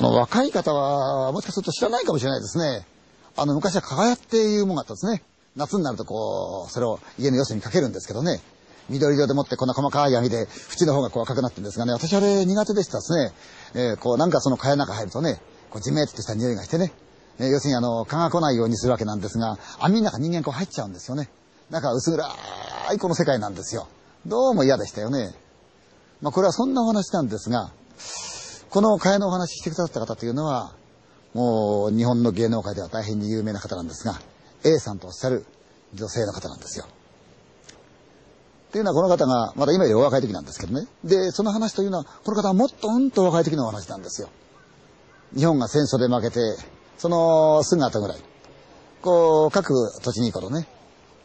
あの、若い方は、もしかすると知らないかもしれないですね。あの、昔は輝っていうものがあったんですね。夏になるとこう、それを家の四隅にかけるんですけどね。緑色でもってこんな細かい網で、縁の方がこう赤くなってるんですがね、私あれ苦手でしたですね。えー、こう、なんかその蚊帳の中入るとね、こう、じめっとした匂いがしてね。えー、要するにあの、蚊が来ないようにするわけなんですが、網の中人間こう入っちゃうんですよね。なんか薄暗いこの世界なんですよ。どうも嫌でしたよね。まあこれはそんなお話なんですが、この蚊帳のお話してくださった方というのは、もう日本の芸能界では大変に有名な方なんですが、A さんとおっしゃる女性の方なんですよ。っていうのはこの方が、まだ今よりお若い時なんですけどね。で、その話というのは、この方はもっとうんと若い時のお話なんですよ。日本が戦争で負けて、そのすぐ後ぐらい、こう、各土地に行くとね、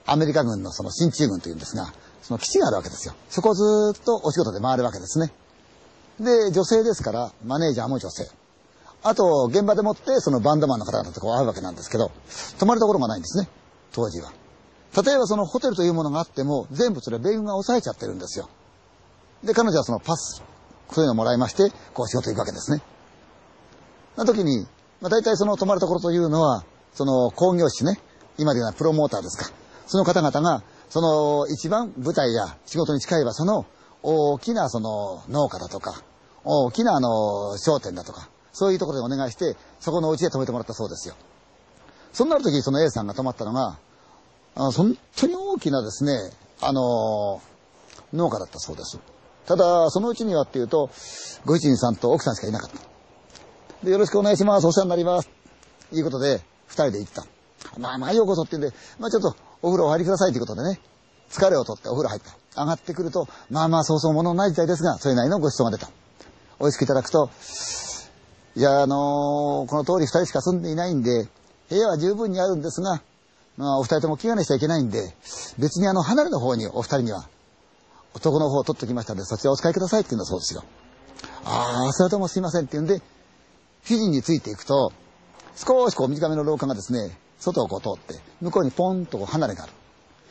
アメリカ軍のその進駐軍というんですが、その基地があるわけですよ。そこをずっとお仕事で回るわけですね。で、女性ですから、マネージャーも女性。あと、現場でもって、そのバンドマンの方々とこう会うわけなんですけど、泊まるところがないんですね、当時は。例えばそのホテルというものがあっても、全部それ米軍が抑えちゃってるんですよ。で、彼女はそのパス、そういうのをもらいまして、こう仕事行くわけですね。な時に、まあ大体その泊まるところというのは、その工業士ね、今で言うのはプロモーターですか。その方々が、その一番舞台や仕事に近い場所の大きなその農家だとか、大きなあの商店だとか、そういうところでお願いして、そこのうちで泊めてもらったそうですよ。そんな時、その A さんが泊まったのが、あの、本当に大きなですね、あの、農家だったそうです。ただ、そのうちにはっていうと、ご主人さんと奥さんしかいなかった。で、よろしくお願いします。お世話になります。いうことで、二人で行った。まあまあようこそって言うんで、まあちょっとお風呂お入りくださいということでね、疲れを取ってお風呂入った。上がってくると、まあまあそうそう物のない時代ですが、それなりのご馳走が出た。美味しくいただくと、いや、あのー、この通り二人しか住んでいないんで、部屋は十分にあるんですが、まあ、お二人とも気兼ねしちゃいけないんで、別にあの、離れの方にお二人には、男の方を取っときましたので、そちらお使いくださいって言うんだそうですよ。ああ、それともすいませんって言うんで、フィジについていくと、少しこう短めの廊下がですね、外をこう通って、向こうにポンとこう離れがある。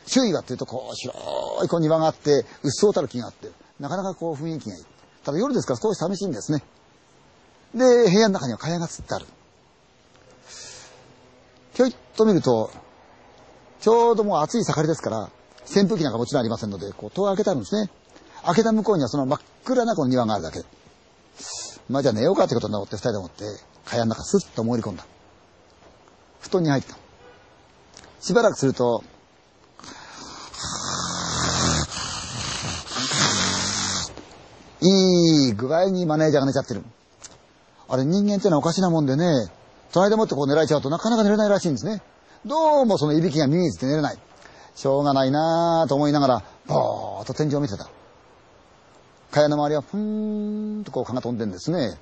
周囲はっていうと、こう、広いこう庭があって、うっそうたる木があって、なかなかこう雰囲気がいい。ただ夜ですから少し寂しいんですね。で、部屋の中には蚊帳がつってある。ひょいっと見ると、ちょうどもう暑い盛りですから、扇風機なんかもちろんありませんので、こう戸を開けてあるんですね。開けた向こうにはその真っ暗なこの庭があるだけ。まあじゃあ寝ようかってことになって二人でもって、蚊帳の中スッと潜り込んだ。布団に入った。しばらくすると、いい具合にマネージャーが寝ちゃってる。あれ人間ってのはおかしなもんでね、隣でもってこう寝られちゃうとなかなか寝れないらしいんですね。どうもそのいびきが耳につて寝れない。しょうがないなぁと思いながら、ぼーっと天井を見てた。蚊帳の周りはふーんとこう蚊が飛んでんですね。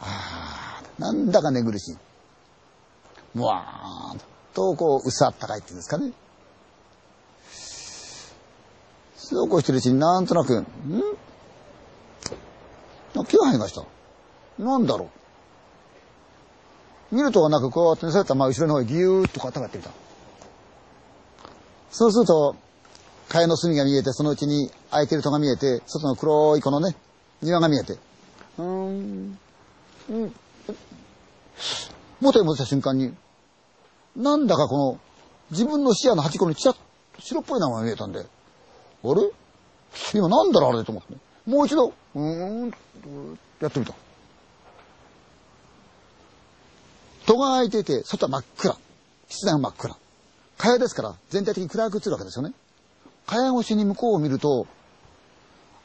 ああ、なんだか寝苦しい。もわーんとこう、薄あったかいっていうんですかね。そうこうしてるうちになんとなく、ん？気が入りました。なんだろう。見るとはなく、こうやって寝されたまあ後ろの方へギューッとこうやってみた。そうすると、蚊帳の隅が見えて、そのうちに開いてる戸が見えて、外の黒いこのね、庭が見えて、うーん、うん、元へ戻した瞬間に、なんだかこの、自分の視野の端っこにちゃっ白っぽいのが見えたんで、あれ？今なんだろうあれと思って、もう一度、うーん、やってみた。戸が開いていて、外は真っ暗。室内は真っ暗。蚊帳ですから、全体的に暗く映るわけですよね。蚊帳越しに向こうを見ると、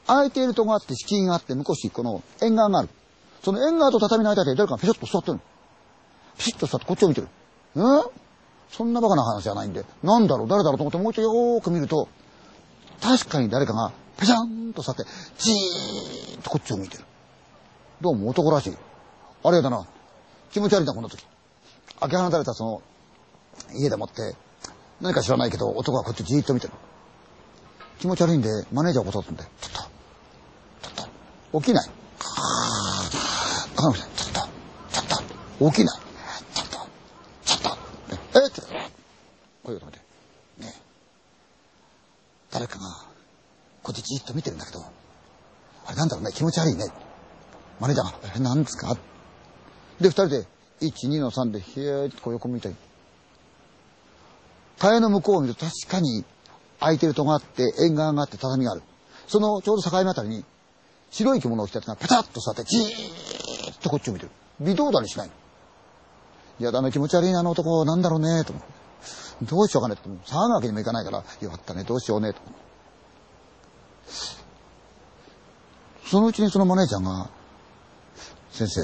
開いている戸があって、敷居があって、向こうし、この縁側がある。その縁側と畳の間で誰かがペシッと座ってるピシッと座ってこっちを見てる。え？そんなバカな話じゃないんで、なんだろう、誰だろう？と思ってもう一度よーく見ると、確かに誰かがペシャンと座って、じーっとこっちを見てる。どうも男らしい。あれだな。気持ち悪いな、この時。開け放たれたその、家でもって、何か知らないけど、男がこっちじーっと見てる。気持ち悪いんで、マネージャーを起こそうと思って、ちょっと、ちょっと、起きない。彼女、ちょっと、ちょっと、起きない。ちょっと、ちょっと、えって、声を止めて、ね誰かが、こっちじっと見てるんだけど、あれなんだろうね、気持ち悪いね。マネージャーが、え、なんですか？で、二人で、1、2の3で、ひえーってこう横向いたり。蚊帳の向こうを見ると確かに空いてる戸があって、縁側があって畳がある。そのちょうど境目あたりに、白い着物を着たやつがペタッと座って、じーっとこっちを見てる。微動だにしないの。いやだめ気持ち悪いな、あの男、なんだろうね、と思って。どうしようかねって、騒ぐわけにもいかないから、よかったね、どうしようね、と思って。そのうちにそのマネージャーが、先生、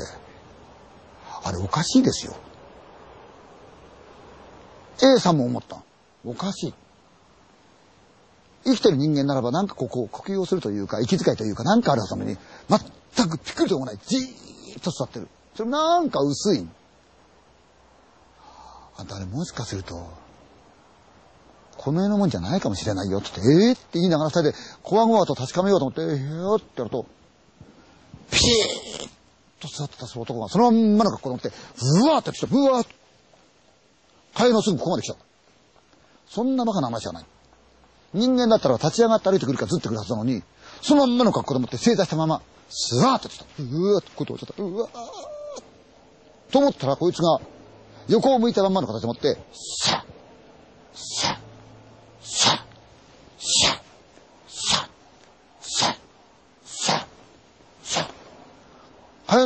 あれおかしいですよ。A さんも思った。おかしい。生きてる人間ならばなんかここ、呼吸をするというか、息遣いというか、なんかあるはずなのに、全くピクリともない、じーっと座ってる。それなんか薄い。あんたあれもしかすると、この世のもんじゃないかもしれないよって言って、ええー、って言いながら二人で、こわごわと確かめようと思って、えー、よってやると、ピシーッと座ってたその男が、そのまんまの格好で持って、ブワーって来た、ブワーッ替えのすぐここまで来た。そんなバカな話はない。人間だったら立ち上がって歩いてくるかずってくるはずなのに、そのまんまの格好でもって正座したまま、スワーッと来た。うわーってことをちゃった。うわーと思ったらこいつが、横を向いたまんまの形でもって、ささささささささ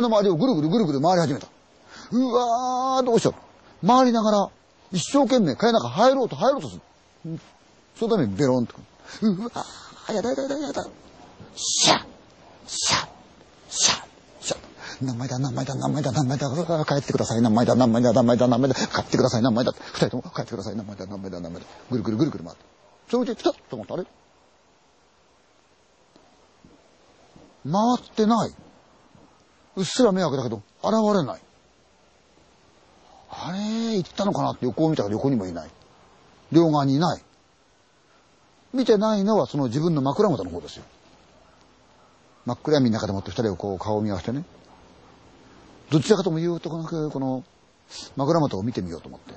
蚊帳の周りをぐるぐるぐるぐる回り始めた。うわーどうしよう。回りながら、一生懸命蚊帳の中入ろうと入ろうとする。そのためにベロンと。うわーやだやだやだやだ。シャッシャッシャッシャッ。何枚だ何枚だ何枚だ何枚だ。帰ってください。何枚だ何枚だ何枚だ何枚だ。帰ってください。何枚だ。二人とも帰ってください。何枚だ何枚だ何枚だ。ぐるぐるぐるぐる回って。それでピタッと思った。あれ？回ってない。うっすら迷惑だけど現れない。あれ行ったのかなって横を見たら横にもいない。両側にいない。見てないのはその自分の枕元の方ですよ。真っ暗闇の中でもって二人をこう顔を見合わせてね。どちらかとも言うとこのこの枕元を見てみようと思って。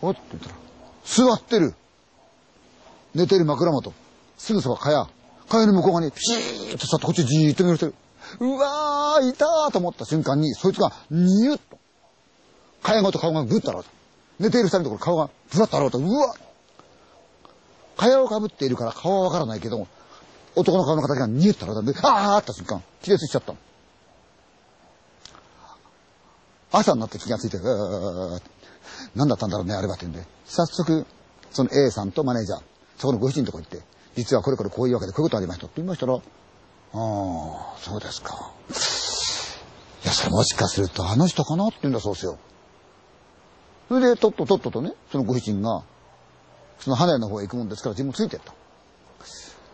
おっって言ったら座ってる。寝てる枕元。すぐそば蚊帳蚊帳の向こう側にピシーッと座ってこっちじーっと見られてるうわーいたーと思った瞬間にそいつがニュッと蚊帳ごと顔がグッと現れた寝ている二人のところ顔がブラッと現れたうわ蚊帳をかぶっているから顔はわからないけど男の顔の形がニュッと現れたんであーって瞬間気絶しちゃった朝になって気がついて、うー何だったんだろうね、あれはって言うんで、早速、その A さんとマネージャー、そこのご主人のとこ行って、実はこれこれこういうわけでこういうことありましたって言いましたら、ああ、そうですか。いや、それもしかするとあの人かなって言うんだそうですよ。それで、とっととっととね、そのご主人が、その花屋の方へ行くもんですから自分もついてった。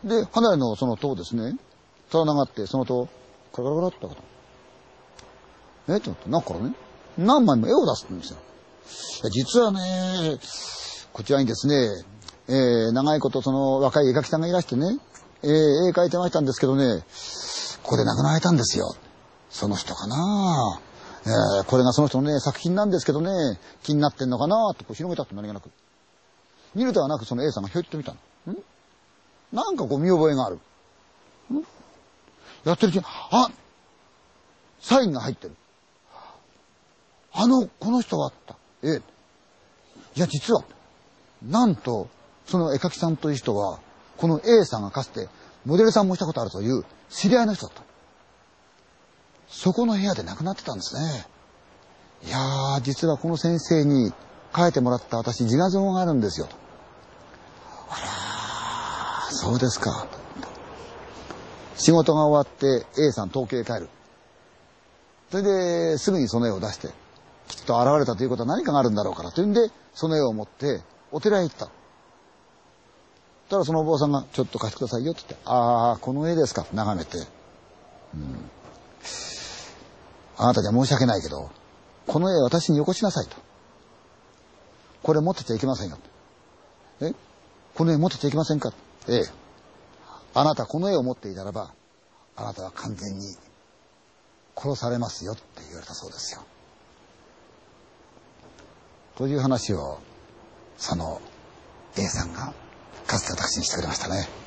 で、花屋のその塔ですね、連ながって、その塔、カラカラカラってこと。え？って思って、中かね、何枚も絵を出すんですよ。実はね、こちらにですね、えー、長いことその若い絵描きさんがいらしてね、えー、絵描いてましたんですけどね、ここで亡くなられたんですよ。その人かなえー、これがその人のね、作品なんですけどね、気になってんのかなとこう広げたって何気なく。見るではなくその A さんがひょいっと見たの。ん？なんかこう見覚えがある。ん？やってるうちに、あサインが入ってる。あの、この人はあった。ええ。いや、実は、なんと、その絵描きさんという人は、この A さんがかつてモデルさんもしたことあるという知り合いの人だった。そこの部屋で亡くなってたんですね。いやー、実はこの先生に書いてもらった私自画像があるんですよ。とあらー、そうですか。仕事が終わって A さん東京へ帰る。それで、すぐにその絵を出して、きっと現れたということは何かがあるんだろうからというんで、その絵を持ってお寺へ行った。たらそのお坊さんが、ちょっと貸してくださいよって言って、ああ、この絵ですか、眺めて。うん。あなたには申し訳ないけど、この絵私によこしなさいと。これ持ってちゃいけませんよ。え？この絵持ってちゃいけませんか？ええ。あなたこの絵を持っていたらば、あなたは完全に殺されますよって言われたそうですよ。という話を、その A さんがかつて私にしてくれましたね。